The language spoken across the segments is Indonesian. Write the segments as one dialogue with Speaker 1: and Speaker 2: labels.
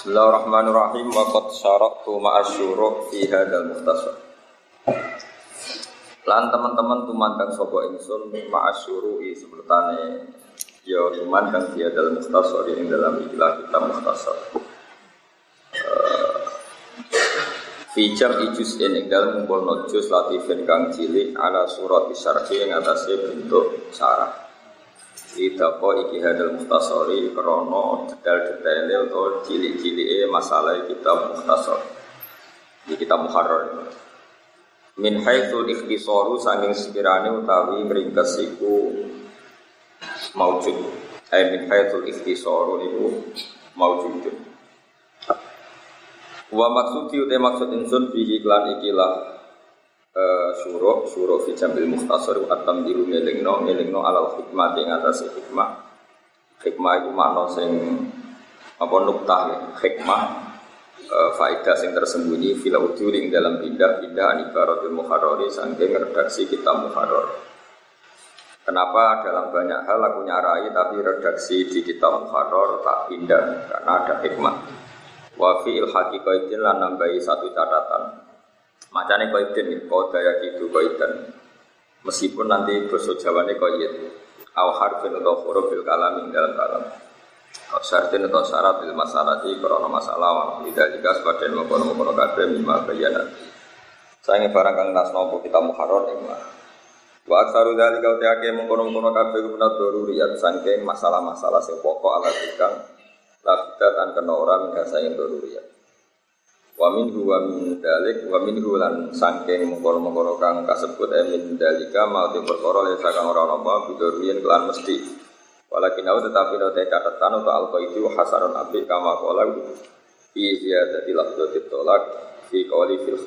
Speaker 1: Bismillahirrahmanirrahim wa qad syaraktu ma'asyuru fi hadzal mukhtasar. Lan teman-teman tumandang sapa ingsun ma'asyuru i sepertane ya tumandang fi hadzal mukhtasar ing dalam ikhlas kita mukhtasar. Fi jam ijus ing dalam ngumpulno juz latifin kang cilik ala surat syarhi ing atase bentuk sarah. Idako iki hadal muhtasori krono detail-detailnya atau cili-cili masalah kitab muhtasor Di kitab muharrar. Min haitsul ikhtisaru sanging sekirane utawi meringkes iku maujud. Eh min haitsul ikhtisaru niku maujud Wa maksudi utai maksud insun bihi iklan ikilah uh, suruh suruh fi jambil mukhtasar atam diru ngelingno ngelingno alal hikmah ing atas hikmah. Hikmah itu makna sing apa nuktah ya. Hikmah uh, faedah sing tersembunyi fil ujuring dalam pindah-pindah anibaratul muharrari saking redaksi kitab muharrar Kenapa dalam banyak hal aku nyarai tapi redaksi di kitab muharrar tak pindah? Karena ada hikmah. Wa fi'il haqiqatin lan nambahi satu catatan Macane koiden nih, kau daya gitu koiden. Meskipun nanti bahasa Jawane koid, aw harfin atau huruf bil kalam dalam kalam. Aw syartin atau syarat bil masalah di korona masalah tidak jika sebagian mengkono mengkono kabeh lima bayanat. Saya barang kang nas nopo kita muharrar ing Wa aksaru dari kau tiake mengkono mengkono kabeh guna doruriyat sangking masalah-masalah sing pokok ala tikang lakukan tan kena orang yang sayang doruriyat. Wa minhu wa min dalik wa minhu lan saking mengkono-mengkono kang kasebut e min dalika mau di perkara le sakang ora apa bidurien kelan mesti. Walakin au tetapi no te catatan atau alqa itu hasanun api kama qala fi ziyadati lafdhi tolak fi qawli fil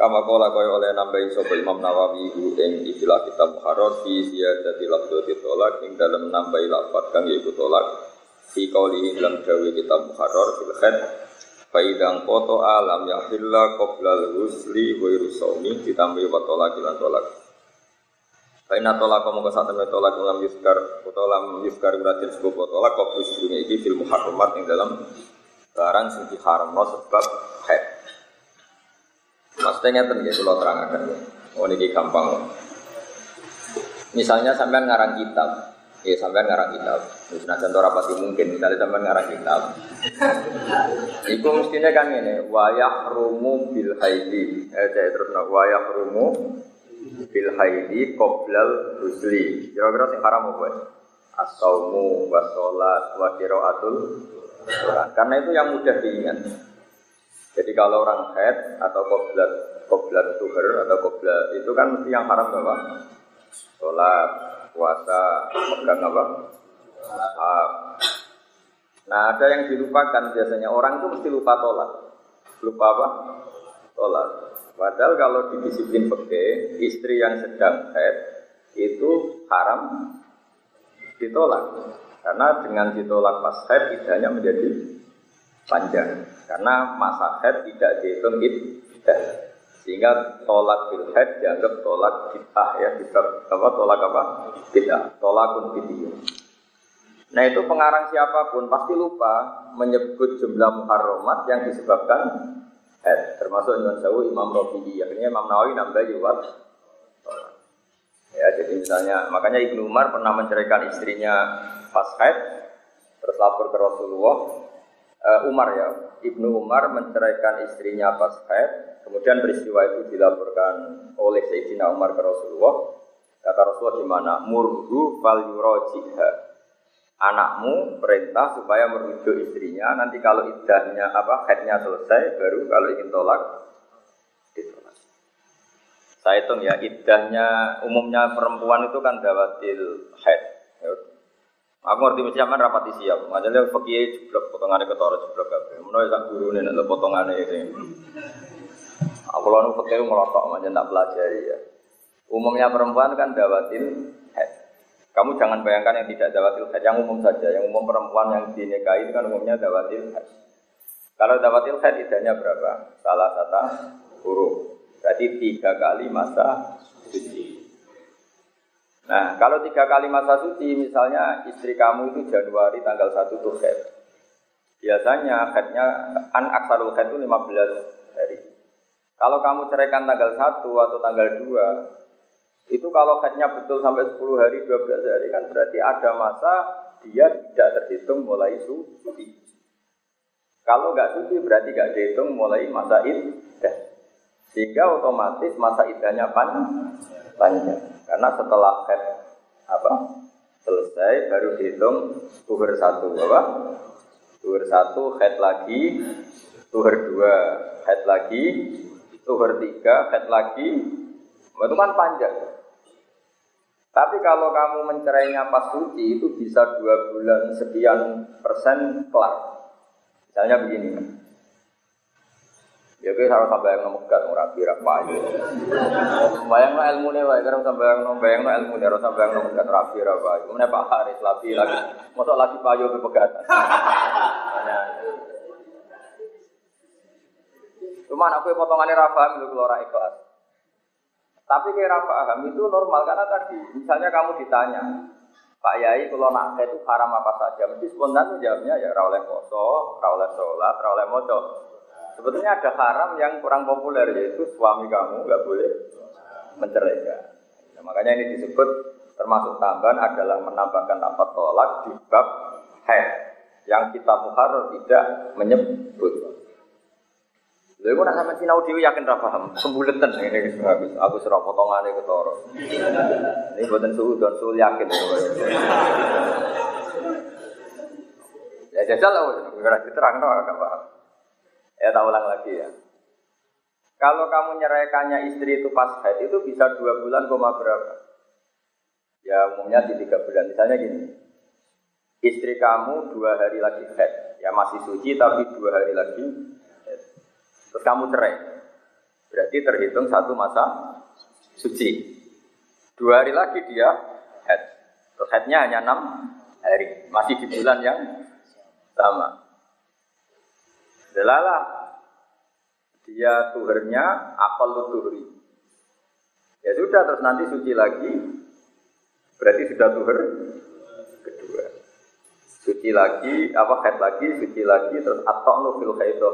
Speaker 1: Kama kola kaya oleh nambahi sapa Imam Nawawi hu ing istilah kitab Muharrar fi ziyadati lafdhi tolak ing dalam nambahi lafaz kang yaiku tolak. Fi qawli dalam dawe kitab Muharrar fil Faidang foto alam ya hilla qoblal husli wa irusawmi ditambahi wa tolak ilan tolak. Faina tolak kamu ke satu tolak ulam yuskar atau lam yuskar beratin sebuah tolak kau dunia ini film muharramat yang dalam barang sing diharam sebab head. Maksudnya ngeten ya kalau ya. Oh ini gampang. Misalnya sampai ngarang kitab, Ya sampai ngarang kitab. Nah contoh rapati mungkin misalnya sampai ngarang kitab. Iku mestinya kan ini wayah rumu bil haidi. Eh saya terus nak wayah rumu bil haidi koblal rusli. Kira-kira sing haram apa? Asaumu wasolat wa atul. Karena itu yang mudah diingat. Jadi kalau orang head atau koblat koblat tuher atau koblat itu kan mesti yang haram apa? Sholat, puasa, pegang apa? Nah ada yang dilupakan biasanya orang itu mesti lupa tolak. Lupa apa? Tolak. Padahal kalau di disiplin peke, istri yang sedang head itu haram ditolak. Karena dengan ditolak pas head idahnya menjadi panjang. Karena masa head tidak dihitung idah. Sehingga tolak bil head dianggap tolak kita ya, kita apa tolak apa? Kita tolakun video. Nah itu pengarang siapa pun pasti lupa menyebut jumlah muharramat yang disebabkan head. Termasuk Imam Sawu, Imam Rafi'i. Akhirnya Imam Nawawi nambah juga Ya, jadi misalnya, makanya Ibnu Umar pernah menceraikan istrinya pas haid, terus lapor ke Rasulullah. Uh, Umar ya, Ibnu Umar menceraikan istrinya pas haid, Kemudian peristiwa itu dilaporkan oleh Sayyidina Umar ke Rasulullah. Kata Rasulullah gimana? Murhu fal yurojiha. Anakmu perintah supaya merujuk istrinya. Nanti kalau idahnya apa headnya selesai, baru kalau ingin tolak ditolak. Saya hitung ya, idahnya umumnya perempuan itu kan dawatil head. Aku ngerti mesti aman rapati siap. Majalah fakih jeblok potongannya ketara jeblok kabeh. Menawa sak gurune nek potongannya itu. Aku lalu fakir melotok aja tak pelajari ya. Umumnya perempuan kan dawatil head. Kamu jangan bayangkan yang tidak dawatil head, yang umum saja. Yang umum perempuan yang dinikahi itu kan umumnya dawatil head. Kalau dawatil head idahnya berapa? Salah satu huruf. Berarti tiga kali masa suci. Nah, kalau tiga kali masa suci, misalnya istri kamu itu Januari tanggal 1 tuh head. Biasanya headnya an aksarul head itu 15 hari. Kalau kamu ceraikan tanggal 1 atau tanggal 2, itu kalau headnya betul sampai 10 hari, 12 hari kan berarti ada masa dia tidak terhitung mulai suci. Kalau nggak suci berarti nggak dihitung mulai masa iddah. Sehingga otomatis masa iddahnya panjang. Karena setelah head apa selesai baru dihitung tuhur satu apa Tuhur satu, head lagi, tuhur dua, head lagi, tuhur tiga, head lagi. Itu kan panjang. Tapi kalau kamu mencerainya pas suci itu bisa dua bulan sekian persen kelar. Misalnya begini, Ya harus sampai yang megat ora kira payu. Bayang no ilmu nih, bayang harus sampai yang bayang no ilmu nih, harus sampai yang megat ora kira payu. Kemudian Pak Haris lagi lagi, lagi payu ke pegatan. Cuman aku potongannya rafa itu keluar ikhlas. Tapi kayak rafa paham itu normal karena tadi, misalnya kamu ditanya, Pak Yai kalau nak itu haram apa saja, mesti spontan jawabnya ya rawleh poso, rawleh sholat, rawleh moco. Sebetulnya ada haram yang kurang populer yaitu suami kamu nggak boleh menceraikan. Nah, makanya ini disebut termasuk tambahan adalah menambahkan apa tolak di bab head yang kita muhar tidak menyebut. Aku nak sama Cina Dewi yakin ra paham, sembuletan ini habis aku serap potongannya ke toro. Ini suhu dan suhu yakin. Ya jajal lah, nggak diterang no, agak paham. Ya tak ulang lagi ya. Kalau kamu nyeraikannya istri itu pas haid itu bisa dua bulan koma berapa? Ya umumnya di tiga bulan. Misalnya gini, istri kamu dua hari lagi haid, ya masih suci tapi dua hari lagi haid. Terus kamu cerai, berarti terhitung satu masa suci. Dua hari lagi dia haid. Terus haidnya hanya enam hari, masih di bulan yang sama. Delalah dia tuhernya apal tuhri. Ya sudah terus nanti suci lagi. Berarti sudah tuher kedua. Suci lagi, apa head lagi, suci lagi, terus atau nufil itu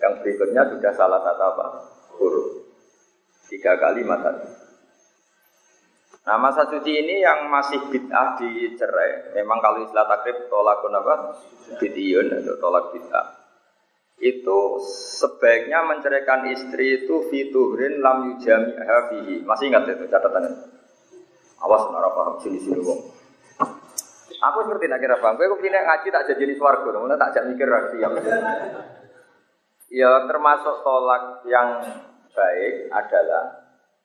Speaker 1: Yang berikutnya sudah salah satu apa? Huruf. Tiga kali masa Nah masa suci ini yang masih bid'ah dicerai. Memang kalau istilah takrib tolakun apa? Bid'iyun atau tolak bid'ah itu sebaiknya menceraikan istri itu fituhrin lam yujami fihi. Masih ingat itu catatannya? Awas nara paham sini sini wong. Aku seperti nak kira paham. Gue kepindah ngaji tak jadi jenis warga, namun tak jadi mikir lagi Ya termasuk tolak yang baik adalah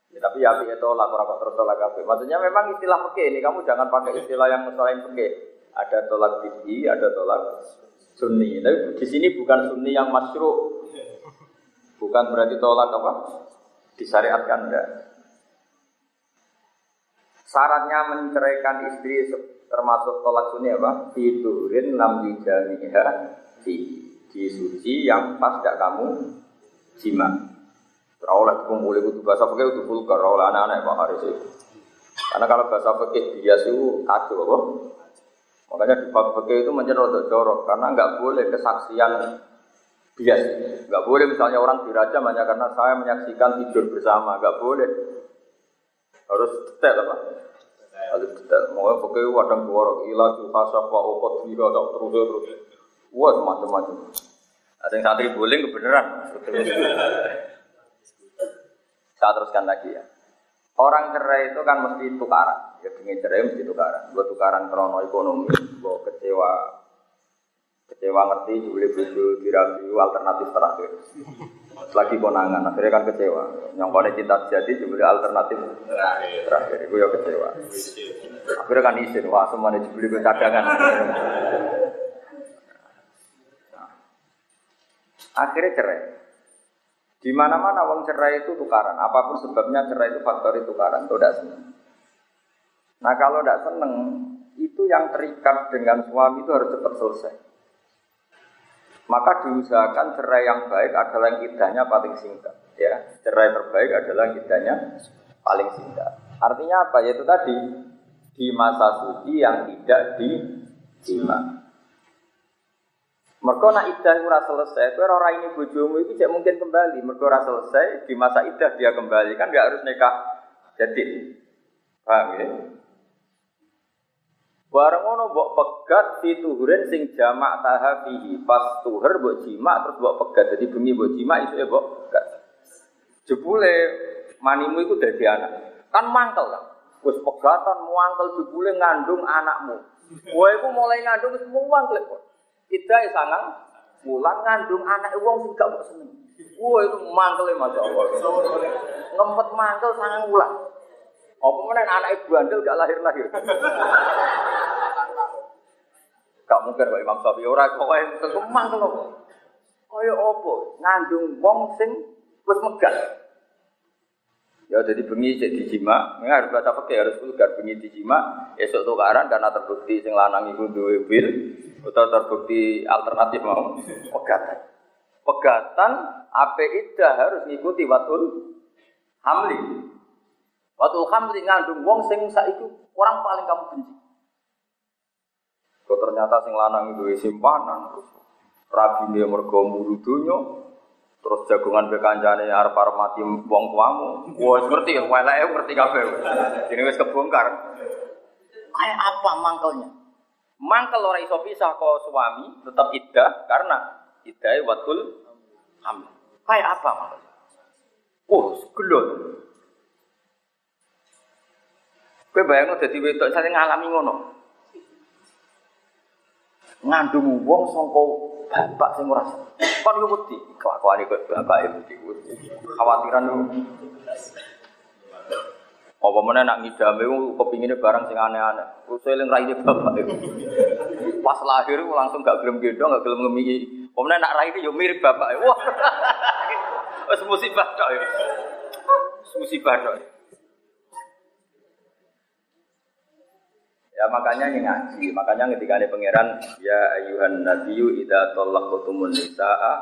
Speaker 1: ya, tapi ya itu tolak orang terus tolak apa? Maksudnya memang istilah peke ini kamu jangan pakai istilah yang selain peke. Ada tolak tinggi, ada tolak sunni. Tapi di sini bukan sunni yang masyru. Bukan berarti tolak apa? Disyariatkan enggak. Syaratnya menceraikan istri termasuk tolak sunni apa? Tidurin lam dijamiha di di suci yang pas tidak kamu jima. Rawlah kumpul itu bahasa fakih itu vulgar, rawlah anak-anak Pak Haris. Karena kalau bahasa fakih biasa itu kacau apa? Makanya di bab itu menjadi jorok karena nggak boleh kesaksian bias. Nggak boleh misalnya orang dirajam hanya karena saya menyaksikan tidur bersama, nggak boleh. Harus detail apa? Harus detail. Mau fikih wadang jorok, ilah hasaf wa ukot tidak tak terus terus. Wah macam-macam. Ada yang santri boleh kebenaran. Saya teruskan lagi ya. Orang cerai itu kan mesti tukaran. Ya ingin cerai mesti tukaran. Buat tukaran krono ekonomi, buat kecewa kecewa ngerti juli bojo dirabi alternatif terakhir. Lagi konangan, akhirnya kan kecewa. Yang kone cinta jadi juli alternatif terakhir. Itu ya kecewa. Akhirnya kan izin, wah semuanya juli cadangan. Akhirnya cerai. Di mana-mana uang cerai itu tukaran. Apa pun sebabnya cerai itu faktor itu tukaran. Itu tidak senang. Nah kalau tidak senang, itu yang terikat dengan suami itu harus cepat selesai. Maka diusahakan cerai yang baik adalah yang idahnya paling singkat. Ya, cerai terbaik adalah yang idahnya paling singkat. Artinya apa? Yaitu tadi di masa suci yang tidak di Mereka nak idah selesai, kowe ora ini bojomu itu tidak mungkin kembali. Mereka ora selesai di masa idah dia kembali kan nggak harus nikah jadi. Paham ya? Bareng ngono mbok pegat fi tuhurin sing jamak taha fihi. Pas tuhur mbok jima terus mbok pegat. Jadi bengi mbok jima itu ya mbok pegat. Jebule manimu itu dadi anak. Kan mangkel kan. Wis pegatan muangkel jebule ngandung anakmu. Kowe iku mulai ngandung wis muangkel kok. Kita ya sangang mulang ngandung anak wong sing gak seneng. Wah itu mangkel Masya Allah. Ngempet mangkel sangang mulang. Apa mana anak ibu andel gak lahir-lahir? Gak mungkin Pak Imam Syafi'i ora kok kemang to. Kaya apa? Ngandung wong sing wis megat. Ya jadi bengi cek dijima, harus baca pakai harus vulgar bengi dijima, esok tukaran karena terbukti sing lanang iku duwe bil, atau terbukti alternatif mau pegatan. Pegatan ape ida harus ngikuti watul hamli. Watul hamli ngandung wong sing saiki orang paling kamu benci. Kok ternyata sing lanang itu simpanan rabi dia mergo muru terus jagongan be kancane arep arep mati wong tuamu. Wah, ngerti ya, weleke ngerti kabeh. Dene wis kebongkar. Kayak apa mangkelnya? Mangkel ora iso pisah kok suami tetap iddah karena iddah watul hamil. Kayak apa mangkelnya? Oh, gelot. Kowe bayangno dadi wedok sing ngalami ngono ngandung wong sangka bapak sing ora kon yo wedi kelakuane kok bapak e wedi khawatiran apa mana nak ngidame kepingine barang sing aneh-aneh. Terus eling raine bapak itu. Pas lahir langsung gak gelem gendong, gak gelem ngemiki. Apa mana nak raine yo mirip bapak. Wah. Wes musibah tok ya. Musibah tok. Ya makanya ini ngaji, makanya ketika ada pangeran ya ayuhan nabiyyu idza talaqtumun nisaa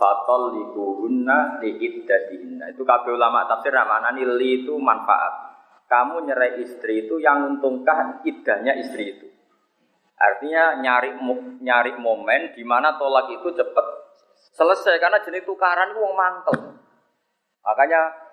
Speaker 1: fatalliquhunna liiddatihinna. Itu kabeh ulama tafsir mana li itu manfaat. Kamu nyerai istri itu yang untungkah iddahnya istri itu. Artinya nyari nyari momen di mana tolak itu cepat selesai karena jenis tukaran itu mantel. Makanya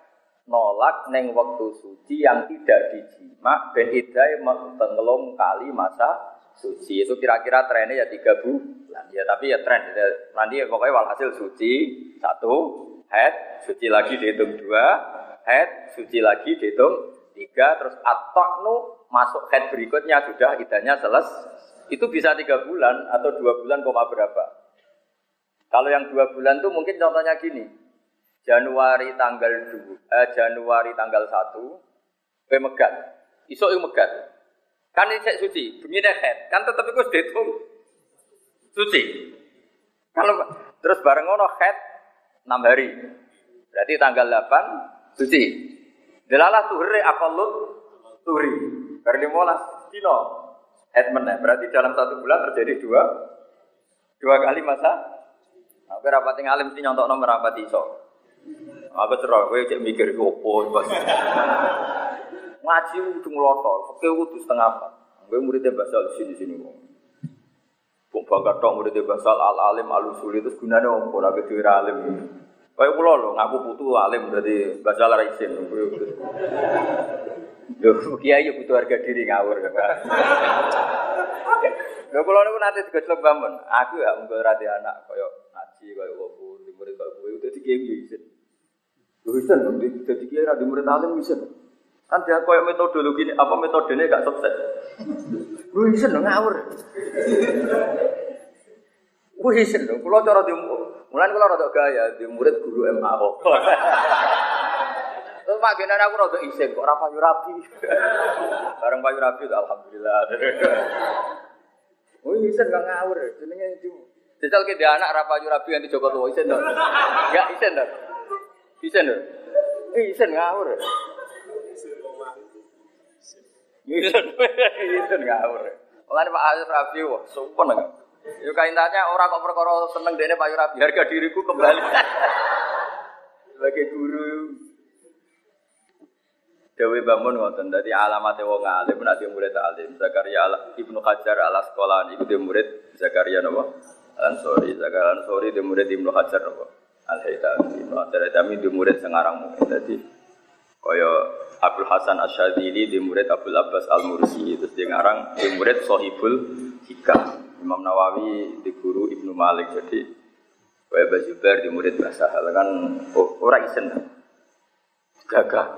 Speaker 1: nolak neng waktu suci yang tidak dijima ben idai tenggelam kali masa suci. Itu kira-kira trennya ya tiga bulan. Ya tapi ya tren. Nanti pokoknya walhasil suci satu. Head suci lagi dihitung dua. Head suci lagi dihitung tiga. Terus atoknu masuk head berikutnya sudah idahnya selesai itu bisa tiga bulan atau dua bulan koma berapa? Kalau yang dua bulan tuh mungkin contohnya gini Januari tanggal 2, eh, Januari tanggal 1, kowe megat. Iso yo megat. Kan ini suci, bunyi head. Kan tetep iku dihitung suci. Kalau terus bareng ngono head 6 hari. Berarti tanggal 8 suci. Delalah tuhri akalut tuhri. Bar 15 dino head meneh. Berarti dalam satu bulan terjadi dua dua kali masa. Nah, rapati ngalim sih nyontok nomor rapati iso. Aku cerah, gue cek mikir opo bos. Ngaji udah ngelotok, oke udah setengah apa? Gue muridnya basal sini sini kok. Bung bangga dong muridnya basal al alim al usul itu gunanya om, kalau aku tuh alim. Kayak pulau lo, ngaku putu alim dari basal raisin. Yo, kiai yo butuh harga diri ngawur kan. Lho kula niku nate digojlok bangun. Aku ya mung ora anak kaya ngaji kaya opo, murid kaya kowe dadi kiai isin. Bisa, jadi kira di murid alim bisa. Kan dia koyok metodologi ini, apa metodenya gak sukses. Bisa dong ngawur. Gue dong, kalau cara di mulai kalau rada gaya di murid guru MA kok. Terus pak genan aku rada isen kok rapi rapi. Bareng payu rapi alhamdulillah. Oh isen gak ngawur, jenenge itu. Jajal ke dia anak rapi rapi yang di Joko Tua dong. Gak isen dong. Isen lho. Eh, isen ngawur. Isen, isen ngawur. Mulane Pak Aziz Rabi wah sopan enggak. Yo kaintanya orang kok perkara seneng dene Pak Rabi harga diriku kembali. Sebagai guru Dewi bangun ngoten dadi alamat wong alim nek murid alim Zakaria Ibnu Hajar al Asqalani iku murid Zakaria napa Ansori, Zakaria Ansori di murid Ibnu Hajar apa? Al Haytami, Ibnu Hajar Haytami di murid sengarang mungkin. Jadi kaya Abdul Hasan Asyadili di murid Abdul Abbas Al Mursi, terus di ngarang di murid Sohibul Hikam. Imam Nawawi di guru Ibnu Malik. Jadi kaya Bajubar di murid Basahal kan oh, orang isen gagah.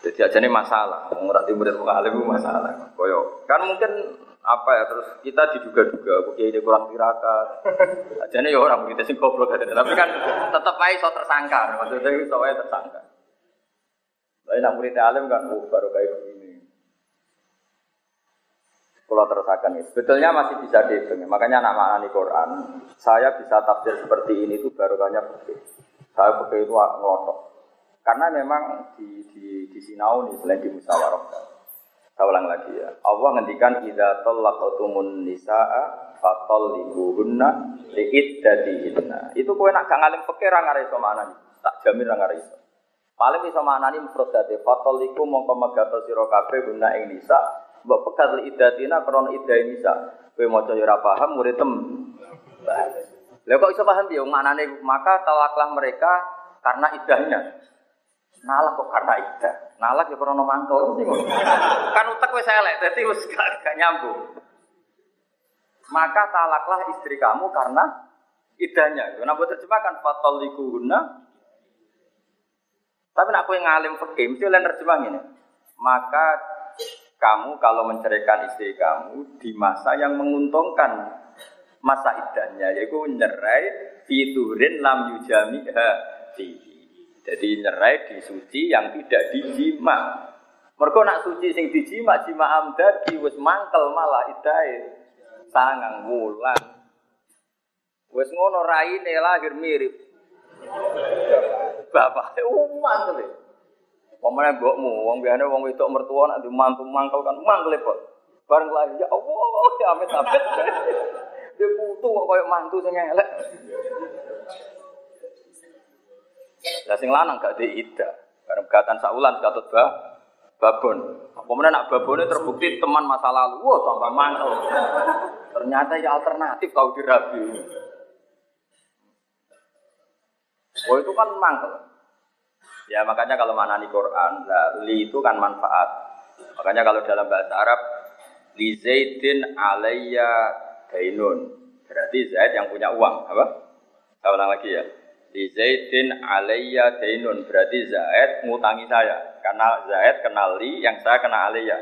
Speaker 1: Jadi aja ini masalah, mengurat di murid itu masalah. Koyo kan mungkin apa ya terus kita diduga-duga oke ini kurang tirakat aja nih orang kita sih goblok aja. Tapi kan tetap aja so tersangka. Maksudnya itu so tersangka. Tapi nak murid alim kan oh, baru kayak begini. Kalau terusakan itu sebetulnya masih bisa dihitung makanya anak maknani Quran saya bisa tafsir seperti ini itu baru banyak fikih saya fikih itu ngelotok. Karena memang di di di sinau nih selain di musyawarah saya ulang lagi ya. Allah ngendikan idza talaqtumun nisaa fatalliquhunna liiddatihinna. Itu kowe nak gak ngalim fikir ra ngare iso maknani. Tak jamin ra ngare iso. Paling iso maknani mufrad dadi fatalliqu mongko megato sira kabeh guna ing nisa. Mbok pekat liiddatina krana iddah nisa. Kowe maca ya ora paham murid tem. Kok iso paham ya maknane maka talaklah mereka karena idahnya. Nalah kok karena iddah. Nalah ya krono mantul Kan utek wis elek, dadi wis gak, gak nyambung. Maka talaklah istri kamu karena idahnya. Nah, buat terjemahkan fatallikuhunna. Tapi nak kowe ngalim fikih mesti lain terjemah ini. Maka kamu kalau menceraikan istri kamu di masa yang menguntungkan masa idahnya yaitu nyerai fiturin lam yujamiha fi jadi nyerai di suci yang tidak dijima. Mereka nak suci sing dijima, jima amdadi wis mangkel malah idai sangang wulan. Wis ngono raine lahir mirip. Bapak umat kali. Pemene mbokmu, wong biasane wong wedok mertua nak mantu mangkel kan mangkel kok. Bareng lahir ya Allah, ya amit-amit. Dia putu kok koyo mantu sing elek. Lah sing lanang gak di ida. Karena gatan saulan katut ba babon. Apa nak babone terbukti teman masa lalu. Wah, tambah mantel. Ternyata ya alternatif kau dirabi. Oh itu kan mantel. Ya makanya kalau mana di Quran, nah, li itu kan manfaat. Makanya kalau dalam bahasa Arab, li zaidin alayya dainun. Berarti Zaid yang punya uang, apa? Saya ulang lagi ya. Di Zaidin alayya dainun berarti Zaid ngutangi saya karena Zaid kenali yang saya kena alayya.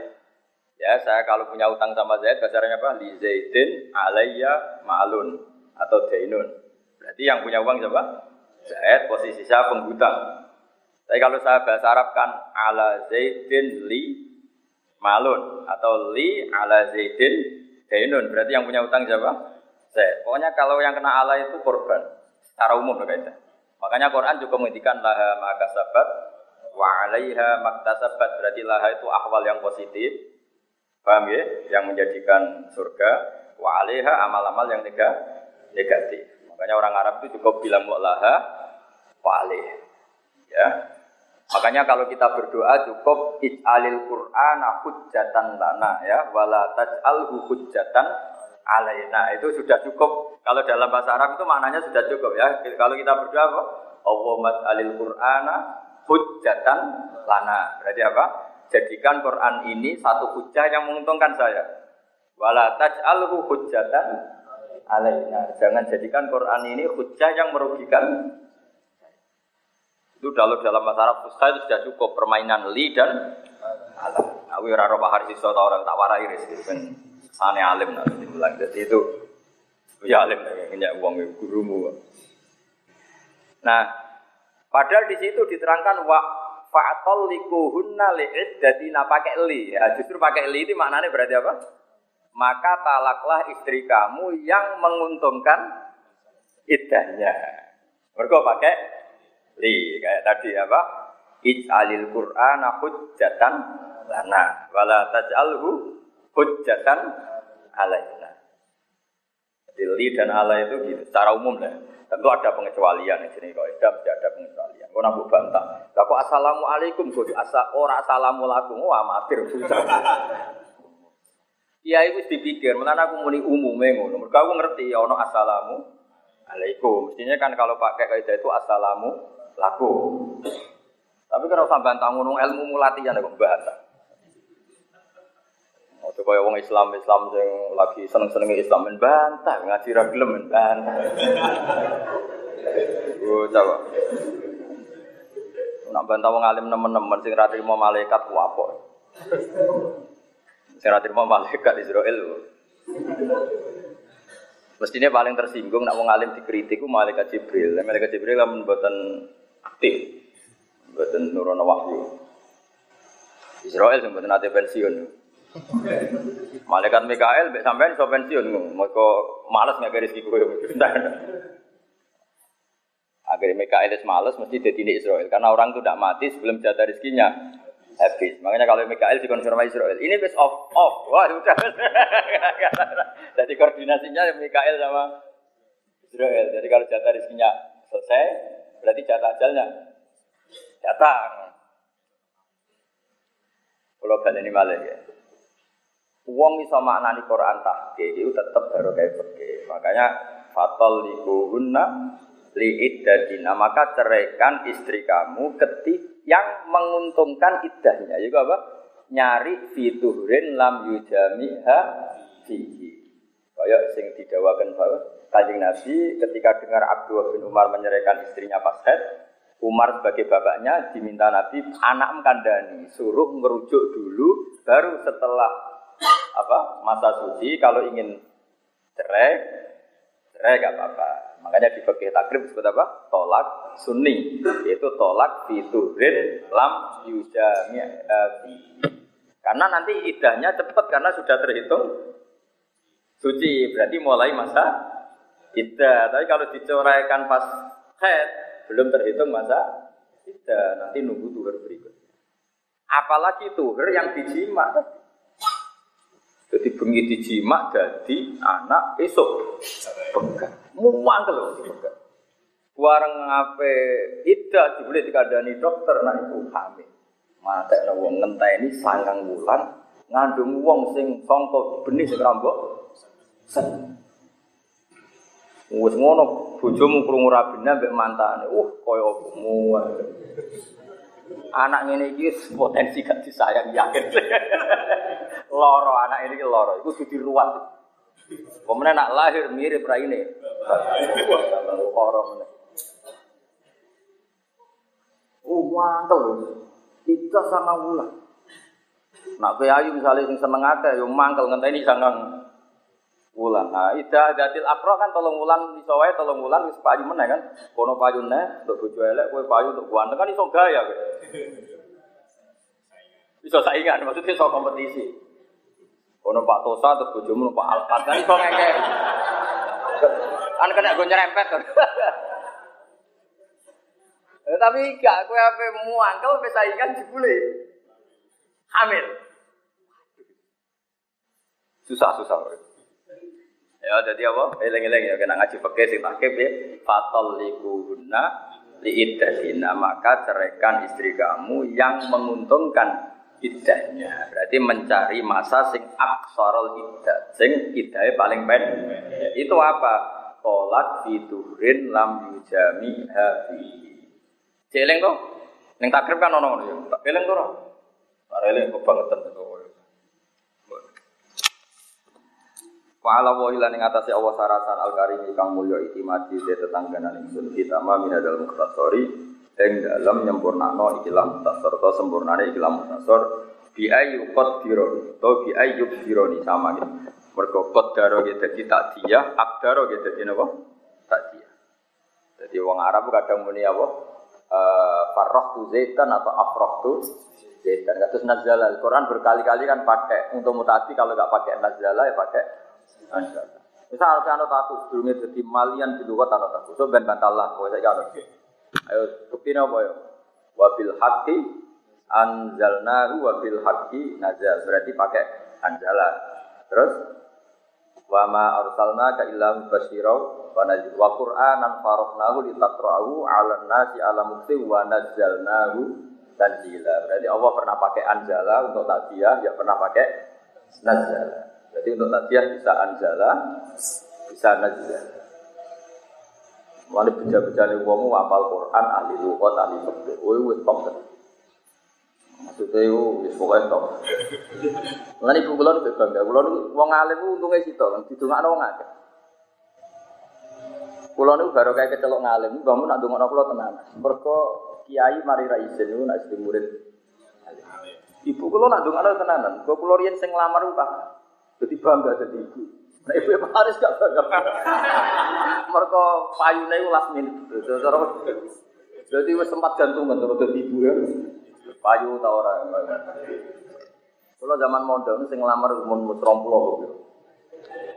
Speaker 1: Ya, saya kalau punya utang sama Zaid bahasanya apa? Li Zaidin alayya ma'lun atau dainun. Berarti yang punya uang siapa? Zaid posisi saya penghutang. Tapi kalau saya bahasa Arab kan ala Zaidin li malun atau li ala Zaidin dainun. Berarti yang punya utang siapa? Zaid. Pokoknya kalau yang kena ala itu korban secara umum kaidah. Makanya Quran juga menghentikan laha maka sabat wa alaiha maktasabat berarti laha itu ahwal yang positif. Paham ya? Yang menjadikan surga wa alaiha amal-amal yang negatif. Makanya orang Arab itu cukup bilang laha wa alaih. Ya. Makanya kalau kita berdoa cukup ij'alil Qur'ana hujjatan lana ya wala taj'alhu hujjatan alaina itu sudah cukup. Kalau dalam bahasa Arab itu maknanya sudah cukup ya. Kalau kita berdoa apa? Allahumma alil Qur'ana hujjatan lana. Berarti apa? Jadikan Quran ini satu hujah yang menguntungkan saya. Wala taj'alhu hujjatan alaina. Jangan jadikan Quran ini hujah yang merugikan itu kalau dalam bahasa Arab Fusha itu sudah cukup permainan li dan alam. Aku ora roh bahar sisa orang tak warai kan Sane alim nanti bilang jadi itu ya alim punya uang gurumu. Nah, padahal di situ diterangkan wa fa'atol likuhunna li'iddatina pakai li. Ya, justru pakai li itu maknanya berarti apa? Maka talaklah istri kamu yang menguntungkan iddahnya. Mereka pakai li kayak tadi apa? Ij'alil Qur'ana hujjatan lana wala taj'alhu hujjatan alaina. Jadi li dan ala itu gitu, secara umum lah. Tentu ada pengecualian di sini kalau tidak mesti ada pengecualian. Kau nabu bantah. Kau assalamualaikum, kau asa ora assalamualaikum, wah amatir susah. Iya itu dipikir, malah aku muni umumnya ngono. Mereka aku ngerti, ono assalamu alaikum. Mestinya kan kalau pakai kaidah itu assalamu laku. Tapi kalau sampai bantah ngono ilmu mulatian kok bahasa. Kaya wong Islam Islam yang lagi seneng-seneng Islam men bantah ngaji ra gelem men bantah. Oh, coba. Nak bantah wong alim nemen-nemen sing ra trimo malaikat ku apa? Sing ra trimo malaikat Israel. Mestinya paling tersinggung nak wong alim dikritik malaikat Jibril. Malaikat Jibril kan mboten aktif. Mboten nurono wahyu. Israel sing mboten ate pensiun. Malaikat Mikael mbek sampean iso pensiun mergo males ngake rezeki kowe. Akhirnya Mikael es males mesti jadi Israel karena orang itu tidak mati sebelum jatah rezekinya habis. Makanya kalau Mikael dikonfirmasi Israel, ini best off off. Wah, sudah. Jadi koordinasinya Mikael sama Israel. Jadi kalau jatah rezekinya selesai, berarti jatah ajalnya datang. Kalau kalian ini malah ya. Uang bisa maknani Quran tahke itu tetap baru kayak pergi. Makanya fatal likuhunna liiddadina maka ceraikan istri kamu ketik yang menguntungkan iddahnya. Juga apa? Nyari fiturin lam yujamiha fihi. Kayak sing didawakan bahwa Kanjeng Nabi ketika dengar Abdullah bin Umar menyerahkan istrinya pas head, Umar sebagai bapaknya diminta Nabi anak kandani suruh ngerujuk dulu baru setelah apa masa suci kalau ingin cerai cerai gak apa-apa. Makanya di fikih takrib disebut apa? Tolak sunni yaitu tolak fiturin lam yujami karena nanti idahnya cepat karena sudah terhitung suci berarti mulai masa idah tapi kalau dicoraikan pas head belum terhitung masa idah nanti nunggu tuhur berikutnya. Apalagi tuhur yang dijima bengi dijima jadi anak esok pegang. Muang kalau pegang. Warang ngape ida dibeli dikandani dokter nah itu hamil. Mata wong ini sangang bulan ngandung wong sing songkok benih sing rambok. Wes ngono bojomu krungu rabine mbek mantane. Uh kaya muang. Anak ngene iki potensi gak disayang yakin. Loro anak ini loro, itu sudah ruwet. Kemudian nak lahir mirip rai ini. Mana? Oh mantel Kita sama ulah. Nak ayu misalnya sing seneng akeh yo mangkel ngenteni sangang wulan. Nah, ida datil akro kan tolong wulan iso wae tolong wulan wis payu meneh kan. Kono payune untuk bojo elek kowe payu untuk ganteng kan iso gaya kowe. Iso saingan maksudnya iso kompetisi. Kono Pak Tosa atau bojomu Pak Alfat kan iso ngeke. Kan kena gue nyerempet kan. Tapi gak kowe ape muangkel wis saingan jebule. Hamil. Susah-susah. Ya jadi apa? Eleng-eleng ya kena ngaji pakai sing takib ya. Fatal likuhunna liiddahina maka ceraikan istri kamu yang menguntungkan iddahnya. Berarti mencari masa sing aksarul iddah, sing iddahnya paling pendek. Itu apa? Tolak fiturin lam yujami hafi. Jeleng kok? Neng takrib kan ono ya. Tak eleng to ora? Ora eleng kebangetan to. Wa ala wa ila ning atase Allah sarasan al karim kang mulya de tetangganan ingsun kita ma min dalam mukhtasari ing dalam nyempurnakno ikilah mutasor atau sempurnane ikilah mutasor bi ayu qadironi atau bi ayu dironi sama gitu. Mergo qadaro gitu dadi takdiyah, akdaro gitu dadi napa? Takdiyah. Jadi wong Arab kadang muni apa? Eh tu zaitan atau tu zaitan. Kados nazala Al-Qur'an berkali-kali kan pakai untuk mutasi kalau nggak pakai nazala ya pakai nazala. Misal harus anut aku, sebelumnya jadi malian di luar anut aku. So ben bantalah, pokoknya saya anut. Ayo bukti apa ya? Wabil haki anzalnahu wabil haki nazal. Berarti pakai anjala. Terus wa ma arsalna ka illa mubasyirau wa nadhir wa qur'anan faraqnahu litaqra'ahu 'alan nasi 'ala mukti wa nazzalnahu tanzila. Berarti Allah pernah pakai anjala untuk takziah, ya pernah pakai nazala. Jadi untuk tadiah bisa anjala, bisa najlah. Mulai beja-beja nih wong apal Quran, ahli lugat, ahli fikih. Woi woi top Maksudnya itu wis pokoknya top. Mulai ibu kulon itu bangga. Kulon wong alim untungnya situ kan, didungakno wong akeh. Kulo niku baru kayak kecelok ngalim, bangun nak dongakno kulo tenan. Mergo kiai mari ra niku nak jadi murid. Ibu kulo nak dongakno tenanan. Kulo kulo riyen sing nglamar ku Jadi bangga jadi ibu. Nah ibu Haris gak bangga. Mergo payune ku last minute. Jadi wis sempat gantungan terus dadi ibu ya. Payu ta ora. Kulo zaman mondok sing nglamar mun 30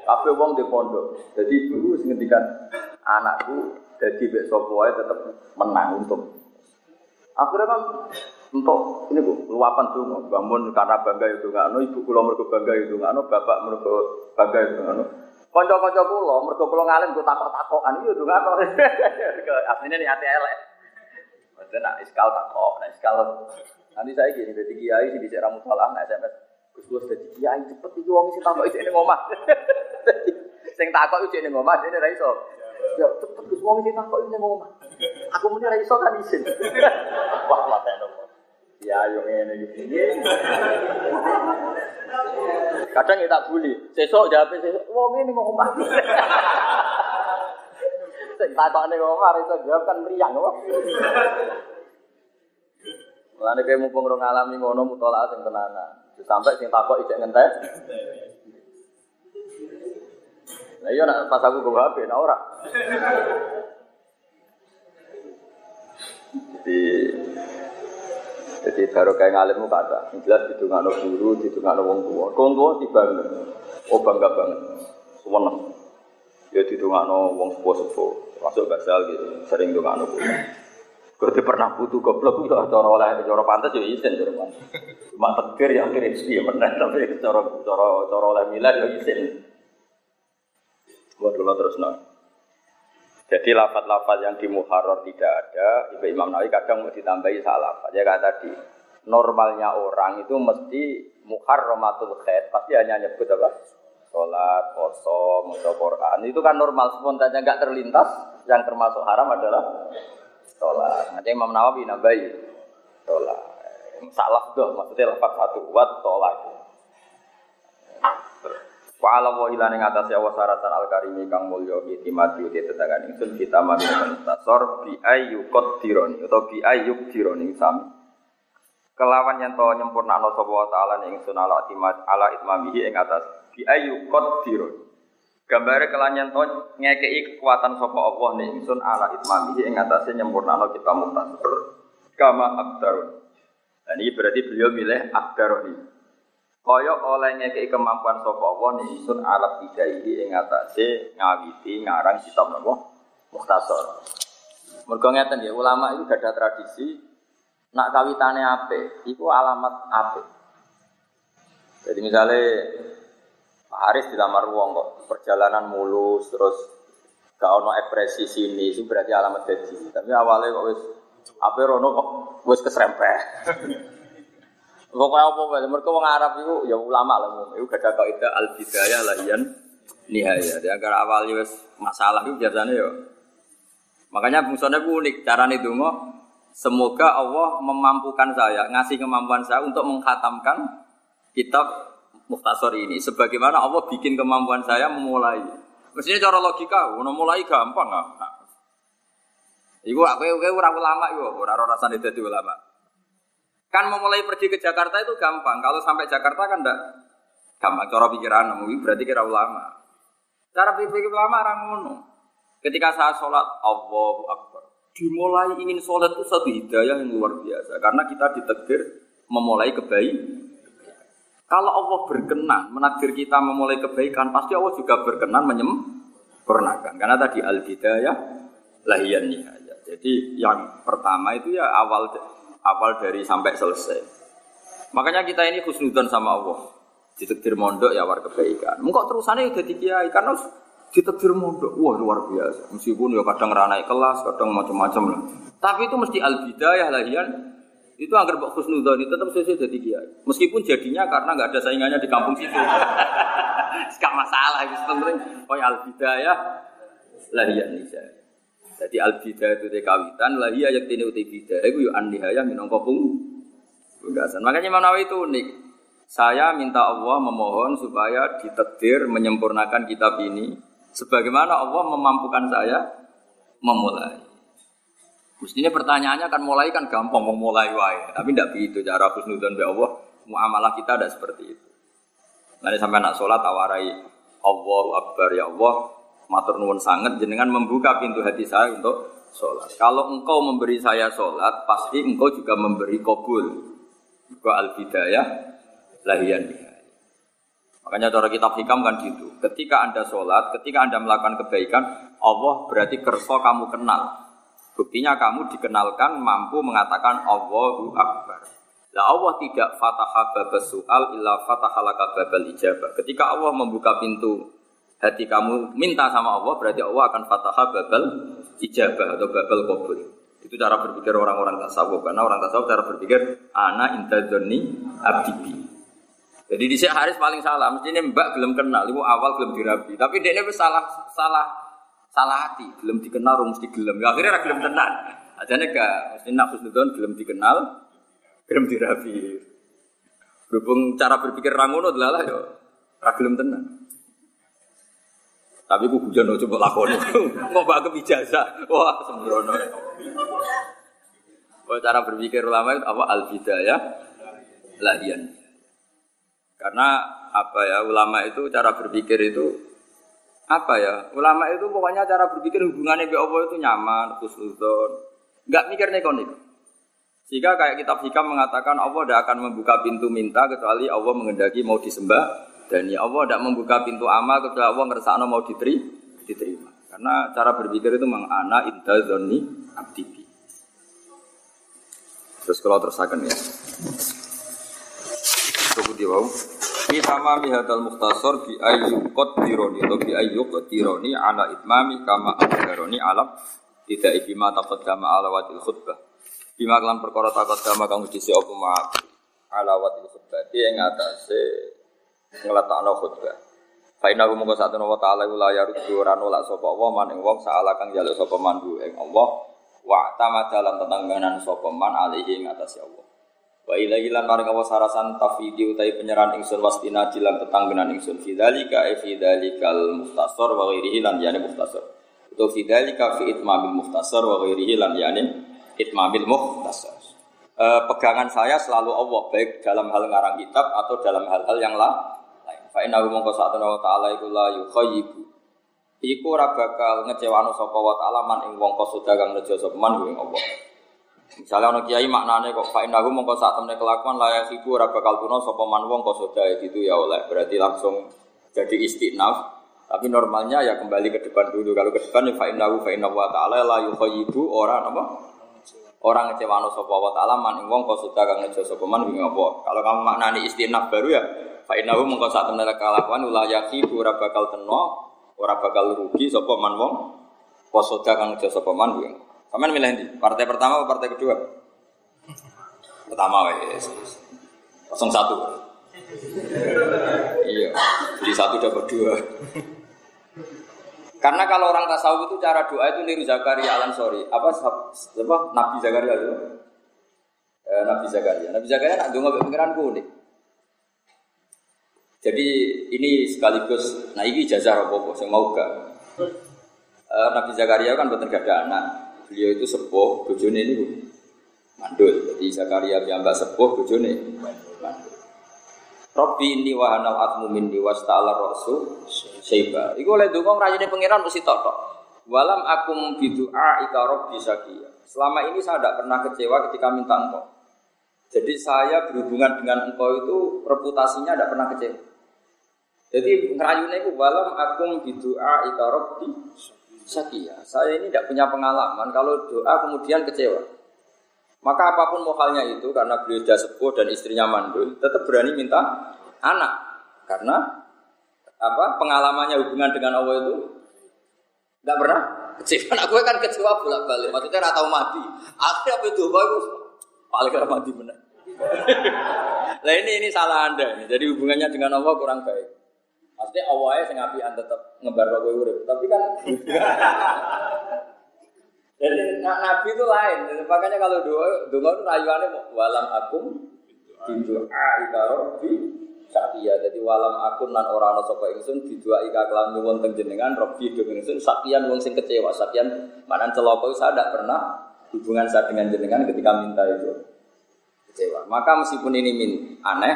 Speaker 1: Kabeh wong di pondok. Jadi ibu wis ngendikan anakku jadi besok wae tetap menang untuk akhirnya kan untuk ini bu luapan tuh bangun karena bangga itu nggak no ibu pulau mereka bangga itu nggak no bapak mereka bangga itu nggak no konco konco pulau mereka pulau ngalim gue takok takokan itu nggak no aslinya nih hati elek. Maksudnya nak iskal takok nak iskal. Nanti saya gini jadi kiai sih bisa ramu salah nak sms gus gus jadi kiai cepet itu uang isi takok ini ngomah sing takok itu ini ngomah ini raiso Ya cepet Gus wong sing takok ini ngomong. Aku muni ra iso kan isin. Wah mate nopo. Ya yo ngene iki. Kadang tak buli. Sesuk jawab sesuk wong ini ngomong. Sing takokne ra iso jawab kan mriyang kok. Mulane kowe mumpung ora ngalami ngono mutolak sing tenanan. Sampai sing takok ijek ngentek. Nah iya nak pas aku gue HP, nah ora. Jadi jadi baru kayak ngalimmu kata, jelas di no guru, di no wong tua. Wong tua tiba oh bangga banget, seneng. Ya di no wong sepuh-sepuh, masuk basal gitu, sering no guru. Kalau pernah butuh goblok itu cara oleh cara pantas ya izin cara pantas. Cuma tegir yang kirim sih benar tapi cara cara cara oleh milah ya izin. Dulu terus no. Jadi lafat-lafat yang di muharrar tidak ada, Ibu Imam Nawawi kadang mau ditambahi salah. Ya kata tadi, normalnya orang itu mesti muharramatul khair, pasti hanya nyebut apa? Sholat, poso, musa Quran. Itu kan normal, spontannya nggak terlintas. Yang termasuk haram adalah sholat. Nanti Imam Nawawi nambahi sholat. Salah doh, maksudnya lafat satu, wat sholat. Wa ala wa ila ning atase Allah saratan al karimi kang mulya iki mati uti tetangan ingsun kita mami tasor bi ayu qadironi utawa bi ayu dironi sami. Kelawan yen to nyempurnakno sapa wa taala ning ingsun ala timat ala itmamihi ing atas bi ayu qadironi. Gambare kelan yen to ngekeki kekuatan sapa Allah ning ingsun ala itmamihi ing atase nyempurnakno kita mutasor kama abdarun. Dan ini berarti beliau milih abdaroni. Kaya oleh ngekei kemampuan sapa Allah nih sun alat ini ing atase ngawiti ngarang kitab napa Mukhtasar. Mergo ngeten ya ulama itu gak ada tradisi nak kawitane ape, itu alamat ape. Jadi misalnya Pak Haris dilamar wong kok perjalanan mulus terus gak ono ekspresi sini itu berarti alamat gaji. Tapi awalnya kok wis ape rono kok wis keserempet. Pokoknya apa wae, mereka wong Arab itu ya ulama lah, itu gak ada kaidah al bidayah lahian nihaya. Dia agar awalnya wes masalah itu biasanya ya. Makanya fungsinya itu unik, cara nih dungo. Semoga Allah memampukan saya, ngasih kemampuan saya untuk menghatamkan kitab Muhtasor ini. Sebagaimana Allah bikin kemampuan saya memulai. Mestinya cara logika, mau mulai gampang nggak? Iku aku aku ora ulama iku, ora rasane dadi ulama. Kan memulai pergi ke Jakarta itu gampang. Kalau sampai Jakarta kan enggak gampang. Cara pikiran mungkin berarti kira ulama. Cara pikir ulama orang ngono. Ketika saya sholat Allahu Akbar. Dimulai ingin sholat itu satu hidayah yang luar biasa. Karena kita ditegur memulai kebaikan. Kalau Allah berkenan menakdir kita memulai kebaikan, pasti Allah juga berkenan menyempurnakan. Karena tadi al-hidayah lahiyan nihayah. Jadi yang pertama itu ya awal awal dari sampai selesai. Makanya kita ini khusnudan sama Allah. Ditekdir mondok ya war kebaikan. Mengkok terusannya udah kiai karena ditekdir mondok. Wah luar biasa. Meskipun ya kadang ranai kelas, kadang macam-macam lah. Tapi itu mesti al bidayah lahian. Itu agar Mbak Khusnudan itu tetap sesuai jadi kiai. Meskipun jadinya karena nggak ada saingannya di kampung situ. Gak masalah itu. Oh ya al bidayah lahiyah nisa. Jadi al itu kawitan lahiyah yang tini uti bidayah itu yuk anihaya minangka pung. Makanya Imam itu unik. Saya minta Allah memohon supaya ditetir menyempurnakan kitab ini sebagaimana Allah memampukan saya memulai. Mestinya pertanyaannya kan mulai kan gampang memulai wae, tapi tidak begitu cara husnudzon be Allah. Muamalah kita tidak seperti itu. Nanti sampai nak sholat tawarai Allahu Akbar ya Allah matur nuwun sangat jenengan membuka pintu hati saya untuk sholat. Kalau engkau memberi saya sholat, pasti engkau juga memberi kabul. Buka al bidayah lahian Makanya cara kitab hikam kan gitu. Ketika anda sholat, ketika anda melakukan kebaikan, Allah berarti kerso kamu kenal. Buktinya kamu dikenalkan mampu mengatakan Allahu Akbar. Lah Allah tidak fataha babas soal illa babal ijabah. Ketika Allah membuka pintu hati kamu minta sama Allah berarti Allah akan fataha babal ijabah atau babal kabul. Itu cara berpikir orang-orang tasawuf karena orang tasawuf cara berpikir ana intadzoni abdibi. Jadi di sini Haris paling salah, mestinya Mbak belum kenal, ibu awal belum dirabi. Tapi dia ini salah salah salah hati, belum dikenal, mesti gelem. Ya, akhirnya belum tenang. Aja nih mesti nafsu belum dikenal, Gelem dirapi. Berhubung cara berpikir rangono adalah ya ragelum tenan. Tapi ku hujan coba lakoni. Mau ke ijazah. Wah, sembrono. Oh, cara berpikir ulama itu apa al ya lahian. Karena apa ya ulama itu cara berpikir itu apa ya ulama itu pokoknya cara berpikir hubungannya dengan Allah itu nyaman, khusnudon, nggak mikir nekonik. Sehingga kayak kitab hikam mengatakan Allah tidak akan membuka pintu minta kecuali Allah mengendaki mau disembah dan ya Allah tidak membuka pintu amal kecuali Allah ngersakno mau diteri, diterima. Karena cara berpikir itu memang ana inda zonni abdibi. Terus kalau terusakan ya. Tunggu di bawah. Fi mi hadal mukhtasar bi ayyukot dironi atau bi ayyukot dironi ala itmami kama agaroni alam tidak ibima taqaddama ala wadil khutbah. Bima kelan perkara takut kama kang disi apa ma alawat itu khutbah yang ngatasi ngletakno khutbah. Fa inna hum mungko satuna wa ta'ala la yaruddu ora nolak sapa wa man ing wong saala kang njaluk sapa man ing Allah wa tamadalan tetangganan sapa man alihi ing atase Allah. Wa ilahi lan maring Allah sarasan tafidi utai penyerahan ingsun wastina jilan tetangganan ingsun fidzalika e fidzalikal muhtasar wa ghairihi lan yani muhtasar. Itu fidzalika fi itmamil muhtasar wa ghairihi lan yani itmamil muhtasar. E, pegangan saya selalu Allah baik dalam hal ngarang kitab atau dalam hal-hal yang lain. Fa inna mongko wa ta'ala iku la yukhayyibu. Iku ora bakal ngecewano sapa wa ta'ala man ing wong kosoda kang nejo sapa man ing Allah. Misalnya ono kiai maknane kok fa inna mongko sak temne kelakuan la yukhayyibu ora bakal tuna sapa man wong kosoda itu ya oleh berarti langsung jadi istinaf tapi normalnya ya kembali ke depan dulu. Kalau ke depan ya fa inna wa ta'ala la yukhayyibu ora apa? Orang ngecewano sapa wa ta'ala man ing wong kosuda kang ngejo sapa man ing apa. Kalau kamu maknani istinaf baru ya fa innahu mengko sak temene kalakuan ulah yaki ora bakal teno, ora bakal rugi sapa man wong kosuda kang ngejo sapa man ing. Sampeyan milih ndi? Partai pertama atau partai kedua? Pertama. Kosong satu. iya, jadi satu dapat dua. Karena kalau orang tasawuf itu cara doa itu niru Zakaria Alan Sorry. Apa, apa Nabi Zakaria itu? Eh, Nabi Zakaria. Nabi Zakaria nak dengar pengiran kuning. Jadi ini sekaligus, nah ini jazah apa saya mau gak. Eh, Nabi Zakaria kan betul gak ada anak. Beliau itu sepuh, bojone ini mandul. Jadi Zakaria mbak sepuh, bojone mandul. Robbi ini wahanal atmu minni wasta'ala rasul syaiba. Iku oleh dukung rajane pangeran mesti totok. Walam akum bidu'a ika robbi sakia. Selama ini saya tidak pernah kecewa ketika minta engkau. Jadi saya berhubungan dengan engkau itu reputasinya tidak pernah kecewa. Jadi ngerayunya itu walam akum bidu'a ika robbi sakia. Saya ini tidak punya pengalaman kalau doa kemudian kecewa. Maka apa pun mohalnya itu karena beliau sudah sepuh dan istrinya mandul, tetap berani minta anak. Karena apa pengalamannya hubungan dengan Allah itu tidak pernah kecewa. Aku kan kecewa bolak balik. Maksudnya tahu mati. Akhirnya apa itu bagus. Paling gak mati benar. nah ini ini salah anda. Jadi hubungannya dengan Allah kurang baik. Maksudnya awalnya sing apian tetep ngebar kowe urip, tapi kan Jadi nabi itu lain. Makanya kalau doa doa itu rayuannya walam akum bintu ika robbi sakya. Jadi walam akun nan ora ana sapa ingsun ika kelan nyuwun teng jenengan robbi do ingsun sakyan wong sing kecewa. Sakyan manan celaka saya tidak pernah hubungan saya dengan jenengan ketika minta itu kecewa. Maka meskipun ini min aneh,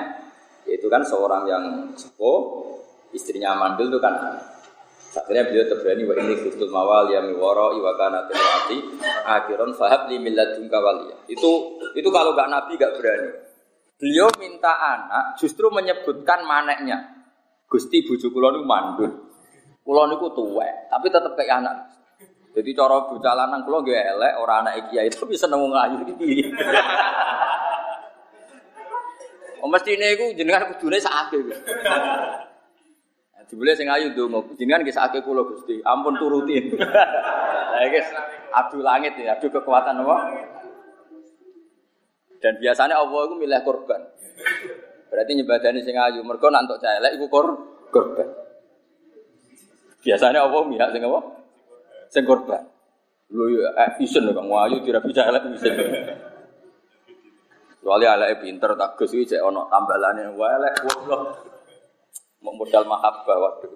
Speaker 1: yaitu kan seorang yang sepuh, istrinya mandul itu kan aneh. Akhirnya beliau terberani wa ini khiftul mawal ya miwara iwa kana tilati akhiran fahab li milladun. Itu itu kalau gak nabi gak berani. Beliau minta anak justru menyebutkan maneknya. Gusti bujuk kula niku mandul. Kula niku tuwek, tapi tetep kayak anak. Jadi cara bocah lanang kula nggih elek, ora anak kiai bisa nemu ngayu iki. Oh mestine iku jenengan kudune sakake. Jebule sing ayu ndonga, jenengan nggih kula Gusti, ampun turutin. Lah guys, adu langit ya, adu kekuatan apa? Dan biasanya Allah itu milih korban. Berarti nyebadani sing ayu, mergo nak entuk celek iku kor korban. Biasanya Allah milih sing apa? Sing korban. Lho ya eh isen kok ayu dirabi celek isen. Kecuali elek pinter tak gus iki cek ana tambalane wae elek goblok modal mahabbah waktu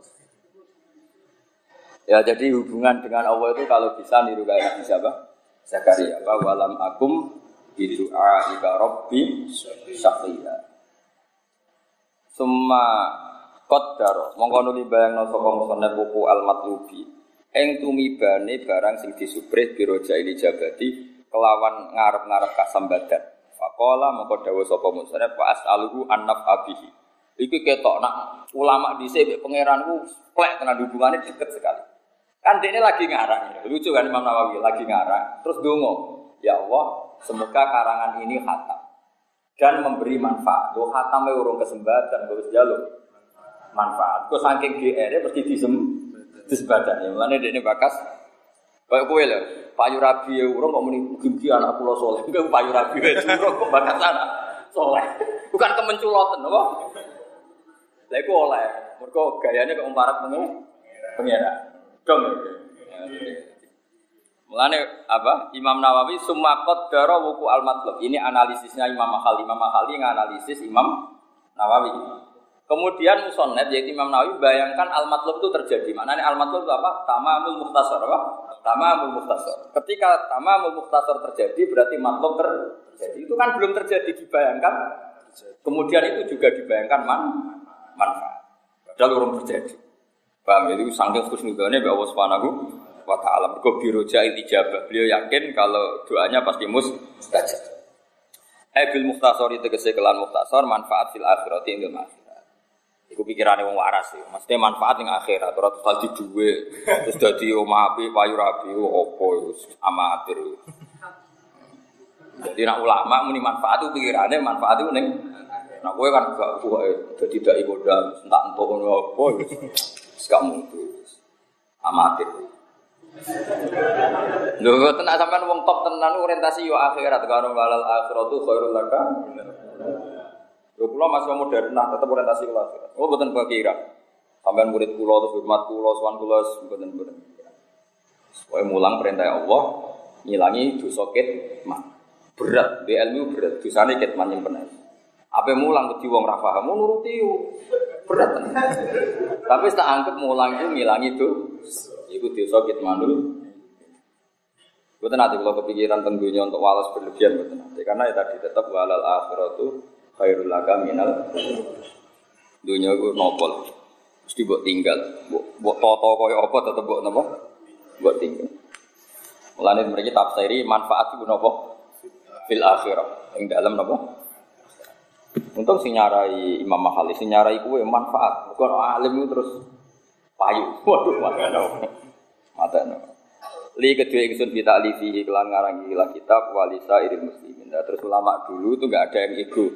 Speaker 1: Ya jadi hubungan dengan Allah itu kalau bisa niru kayak Nabi siapa? Zakaria. Apa walam akum bidu'a ika rabbi syafiya. Summa qaddaro mongko nuli bayangno sapa musannaf buku al matlubi. Eng tumibane barang sing disubrih biroja ini jabati kelawan ngarep-ngarep kasambadan. Faqala mongko dawuh sapa musannaf wa as'aluhu an abihi. Iki ketok nak ulama di sini pangeran ku plek tenan hubungannya deket sekali. Kan ini lagi ngarang, lucu kan Imam Nawawi lagi ngarang, terus dungo, ya Allah, semoga karangan ini khatam dan memberi manfaat. Gue khatam urung kesempatan, gue jalur manfaat. Gue saking GR pasti disem disebatan ya. Mulane ini bakas Kayak kue lah, payu rabi ya urung kok muni gimki anak pulau soleh, enggak payu rabi ya urung kok bakas anak soleh, bukan kemenculotan, apa? Lah iku oleh. Mergo gayane kok umparat pengen. Dong. Mulane apa? Imam Nawawi summa qaddara wuku al matlub. Ini analisisnya Imam Mahali. Imam Mahali nganalisis Imam Nawawi. Kemudian musonnet yaitu Imam Nawawi bayangkan al matlub itu terjadi. Maknanya al matlub itu apa? Tamamul muhtasar apa? Tamamul muhtasar. Ketika tamamul muhtasar terjadi berarti matlub terjadi. Itu kan belum terjadi dibayangkan. Kemudian itu juga dibayangkan man manfaat. Padahal orang terjadi. Paham itu saking khusnudane bahwa Allah wa taala. Mergo biroja ijabah. Beliau yakin kalau doanya pasti mustajab. Eh bil muhtasar itu kesekelan muhtasar manfaat fil akhirat ing akhirat. Iku pikirane wong waras sih. Maksudnya manfaat ing akhirat ora total di duwe. Terus dadi omah api, payu rapi, opo amatir. Jadi nak ulama muni manfaat itu pikirannya manfaat itu ning Nah, gue kan gak kuat, jadi tidak ikut dan entah entah apa, sekarang itu amatir. Lho tenan sampean wong top tenan orientasi yo akhirat karo walal akhiratu khairul laka. Yo kula masih modern nah tetep orientasi ke akhirat. Oh mboten kira. Sampean murid kula terus hormat kula sowan kula mboten mboten. Supaya mulang perintah Allah ngilangi dosa kitman. Berat, di ilmu berat, dosane kitman benar. Apa mulang ke wong ra paham, nuruti berat. Tapi tak anggap mulang itu ngilangi itu. Iku dosa kit manul. Betul nanti kalau kepikiran tentunya untuk walas berlebihan betul nanti karena ya tadi tetap walal akhiratu khairul laka minal. Dunia itu nopol. Mesti buat tinggal. Buat toto kaya apa tetap buat nopo buat tinggal. Mulanya mereka tafsiri manfaat itu nopo fil akhirah. Yang dalam nopo Untung sing nyarai Imam Mahali, sing nyarai kue manfaat. Bukan alim itu terus payu. Waduh, no. Mata no. Li kedua ingsun kita alifi kelan ngarang gila kitab walisa irin muslimin. Nah, terus ulama dulu itu nggak ada yang ego,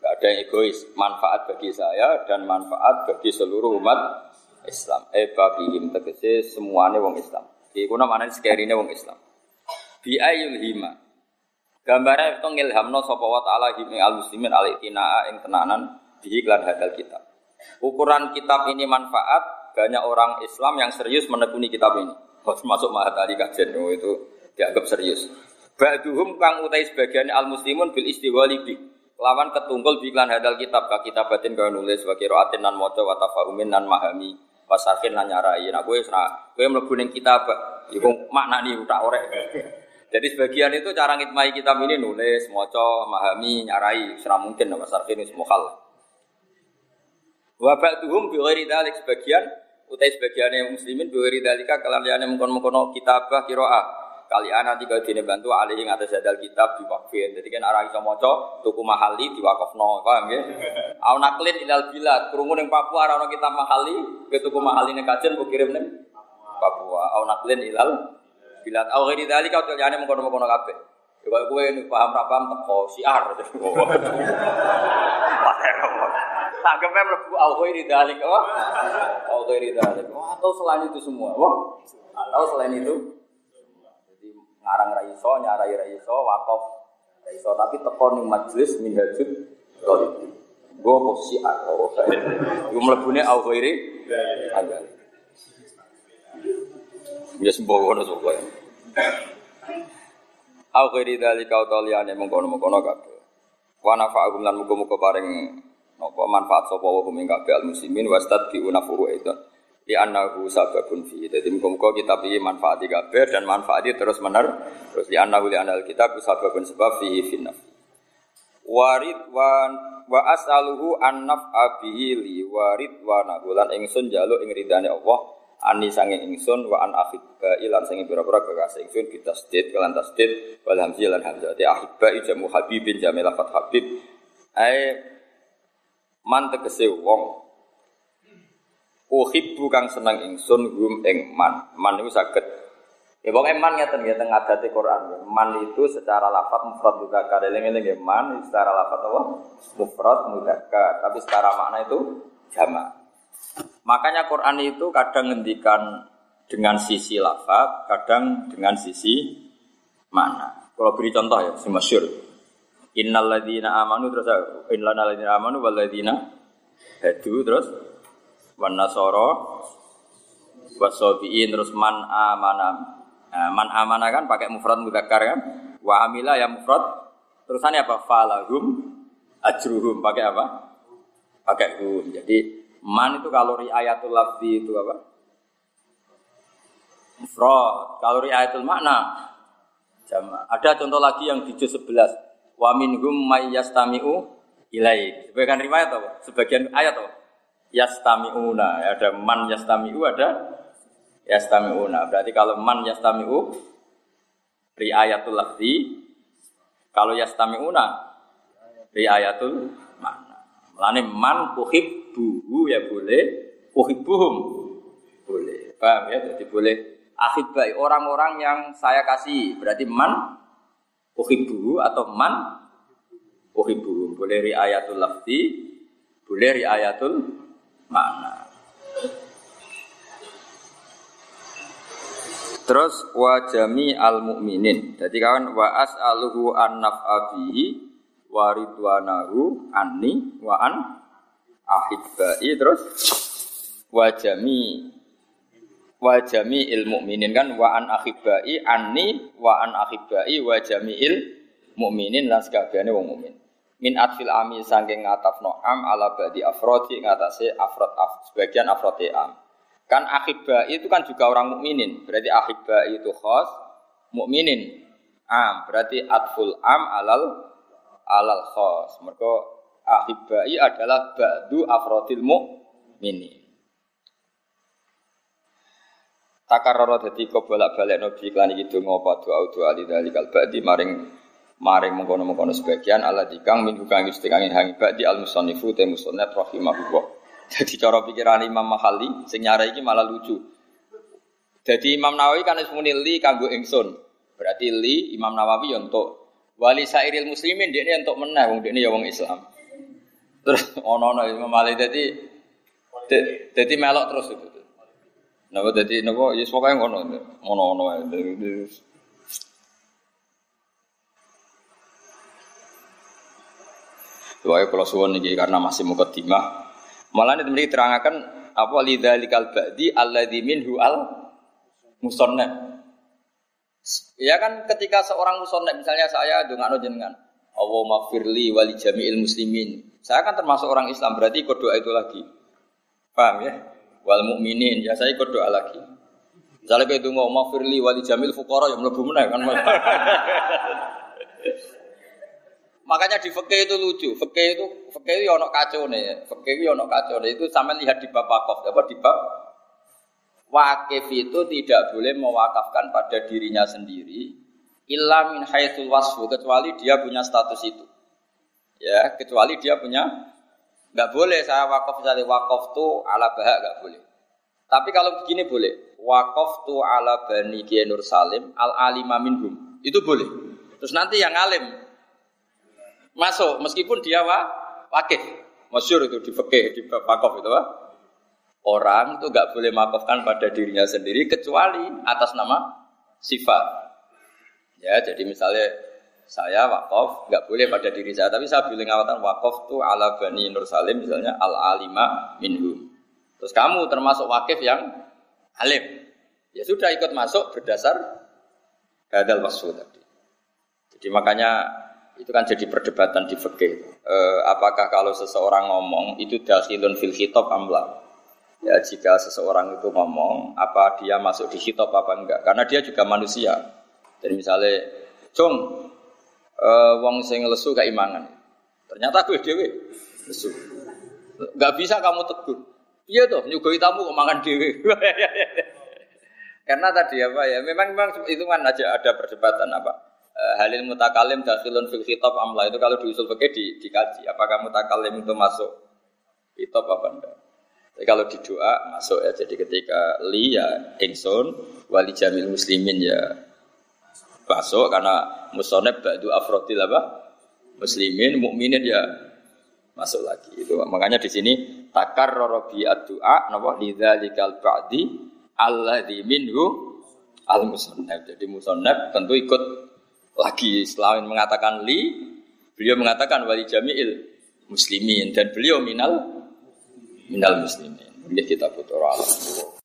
Speaker 1: nggak ada yang egois. Manfaat bagi saya dan manfaat bagi seluruh umat Islam. Eh him tegese semuanya wong Islam. Iku namanya sekerine wong Islam. Bi ayul hima Gambarnya itu ngilhamno sapa wa ta'ala al muslimin al ing tenanan di iklan hadal kita. Ukuran kitab ini manfaat, banyak orang Islam yang serius menekuni kitab ini. Masuk Mahatali kajian oh, itu dianggap serius. Ba'duhum kang utai sebagian al muslimun bil istiwali bi. Lawan ketunggul biklan hadal kitab ka kitabatin kau nulis wa qiraatin nan maca wa tafahumin nan mahami wasakin nan nyarai. Nah kowe ora kowe mlebu ning kitab iku maknani tak orek. Jadi sebagian itu cara ngitmai kitab ini nulis, maca, memahami, nyarai, serah mungkin nama sarfin semua hal. Wa ba'duhum bi dalik sebagian utai sebagian yang muslimin ghairi dalika kalian liyane mengkon-mengkono kitabah qiraah. Kali ana tiga dine bantu alih ing atas jadal kitab diwakfin. Jadi kan arah iso maca tuku mahali diwakafno, paham ya? Au naklin ilal bilad, krungu ning Papua ora kitab mahali, ke tuku mahali ning kajen mbok kirim ning Papua. Au naklin ilal Bila au ghairi dzalika utul jane mengkono-mengkono kabeh. Ya kok kowe paham ra paham teko siar. Tanggepnya mlebu au ghairi dzalika. Oh. Au ghairi dzalika. Oh, atau selain itu semua. Oh. Atau selain itu jadi ngarang ra iso, nyarai ra iso, wakaf ra iso, tapi teko ning majelis minhajud Thalib. Gue posisi atau gue melebuni au ghairi dzalika. Ya sembuh ngono sapa ya. Au ghairi dzalika utaliane mengkono-mengkono kabeh. Wa nafa'ahum lan muga-muga paring napa manfaat sapa wa hum kabeh al muslimin wastad bi unafuhu itu. Di annahu sababun fi. Jadi muga-muga kita manfaat kabeh dan manfaati terus mener terus di annahu li anal kitab sababun sebab fi finnaf. Warid wa wa as'aluhu an naf'a li warid wa nahulan ingsun jaluk ing ridane Allah ani sange ingsun wa an ahibba ilan sange pira-pira kekasih ingsun bitasdid kelan tasdid wal hamzi lan hamzah ahibba jamu habibin jamil lafat habib ai man tegese wong. Uhibbu kang seneng ingsun hum ing man. Man itu saged. Ya pokoke man ngeten ya teng adate Quran. Man itu secara lafat mufrad mudzakkar eling-eling ya man secara lafat apa? Mufrad mudzakkar tapi secara makna itu jamak. Makanya Quran itu kadang ngendikan dengan sisi lafaz, kadang dengan sisi mana. Kalau beri contoh ya, si masyur. Innal ladzina amanu terus innal ladzina amanu wal ladzina hadu terus wan nasara wasabiin terus man amana. Nah, man amana kan pakai mufrad mudzakkar kan? Wa amila ya mufrad. Terusannya apa? Falahum ajruhum pakai apa? Pakai hum. Jadi Man itu kalau riayatul lafzi itu apa? Mufrad. Kalau riayatul makna jama. Ada contoh lagi yang di juz 11. Wa minhum may yastami'u ilaik. Sebagian riwayat apa? Sebagian ayat apa? Yastami'una. Ada man yastami'u, ada yastami'una. Berarti kalau man yastami'u riayatul lafzi. Kalau yastami'una riayatul makna. Melani man uhib buhu ya boleh, uhibbuhum boleh. Paham ya? Jadi boleh baik orang-orang yang saya kasih. Berarti man uhibbuhu atau man uhibbuhum. Boleh riayatul lafzi, boleh riayatul makna. Terus wa jami al mukminin. Jadi kawan wa as'aluhu an naf'abihi wa ridwanahu anni wa an ahibbai terus wajami wajami il mukminin kan wa an ahibai anni wa an ahibai wajami il mukminin lan sakabehane wong mukmin min atfil ami saking ngatafno am ala badi afrodi ngatasi afrod af, sebagian afrodi am. Kan ahibai itu kan juga orang mukminin berarti ahibai itu khos mukminin am berarti atful am alal alal khos. Mereka ahibai adalah ba'du afrodil mu'mini. Takarrara dadi bolak-balik nabi iklan iki donga apa doa doa ba'di maring maring mengkono-mengkono sebagian ala dikang min kang istikangi hangi ba'di al musannifu te musannaf rahimahullah. Jadi cara pikiran Imam Mahali sing nyara iki malah lucu. Jadi Imam Nawawi kan wis muni li kanggo ingsun. Berarti li Imam Nawawi yo entuk wali sairil muslimin dia ini untuk menang wong dia ya wong Islam. Terus ono-ono Imam Malik dadi dadi melok terus itu. Napa dadi napa ya pokoke ngono. Ono-ono ae. Doae kalau suwon iki karena masih mukadimah Malah ini mereka terangkan apa lidzalikal ba'di alladzi minhu al musannaf. Ya kan ketika seorang musannaf misalnya saya ndongakno jenengan, Allah maghfirli wali jami'il muslimin. Saya kan termasuk orang Islam, berarti ikut doa itu lagi. Paham ya? Wal mukminin, ya saya ikut doa lagi. Misalnya kayak itu mau maghfirli wali jamil fuqara yang mlebu meneh kan. Makanya di fikih itu lucu. Fikih itu fikih itu ono kacau nih. Fikih itu ono kacau nih. Itu sama lihat di bab wakaf. Apa di bab wakif itu tidak boleh mewakafkan pada dirinya sendiri illa min haitsul wasfu kecuali dia punya status itu. Ya, kecuali dia punya nggak boleh saya wakaf misalnya wakaf tuh ala bahak nggak boleh. Tapi kalau begini boleh. Wakaf tuh ala bani Nur Salim al alima minhum. Itu boleh. Terus nanti yang alim masuk meskipun dia wa, wakif. Masyur itu di fikih di wakaf itu wa. Orang itu nggak boleh makofkan pada dirinya sendiri kecuali atas nama sifat. Ya, jadi misalnya saya wakaf nggak boleh pada diri saya, tapi saya boleh ngawatan wakaf tuh ala bani Nur Salim misalnya al alima minhum. Terus kamu termasuk wakif yang alim. Ya sudah ikut masuk berdasar hadal wasfu tadi. Jadi makanya itu kan jadi perdebatan di fikih. E, apakah kalau seseorang ngomong itu dakhilun fil khitab amla? Ya jika seseorang itu ngomong, apa dia masuk di khitab apa enggak? Karena dia juga manusia. Jadi misalnya, "Jong, e, wong sing lesu gak imangan." Ternyata gue dewe lesu. Gak bisa kamu tegur. Iya toh, nyugoi tamu kok makan dewe. Karena tadi apa ya, memang memang itu kan aja ada perdebatan apa Eh, halil mutakalim dakhilun fil khitab amla itu kalau diusul pakai di, dikaji apakah mutakalim itu masuk khitab apa enggak. Tapi kalau di doa masuk ya jadi ketika li ya ingsun wali jamil muslimin ya masuk karena musoneb ba'du afrodil apa? Muslimin mukminin ya. Masuk lagi. Itu makanya di sini takar robi doa napa? Lidzalikal ba'di alladzi minhu al musoneb jadi musoneb tentu ikut lagi. Selain mengatakan li, beliau mengatakan wali jami'il muslimin. Dan beliau minal minal muslimin. Ini kita Allah.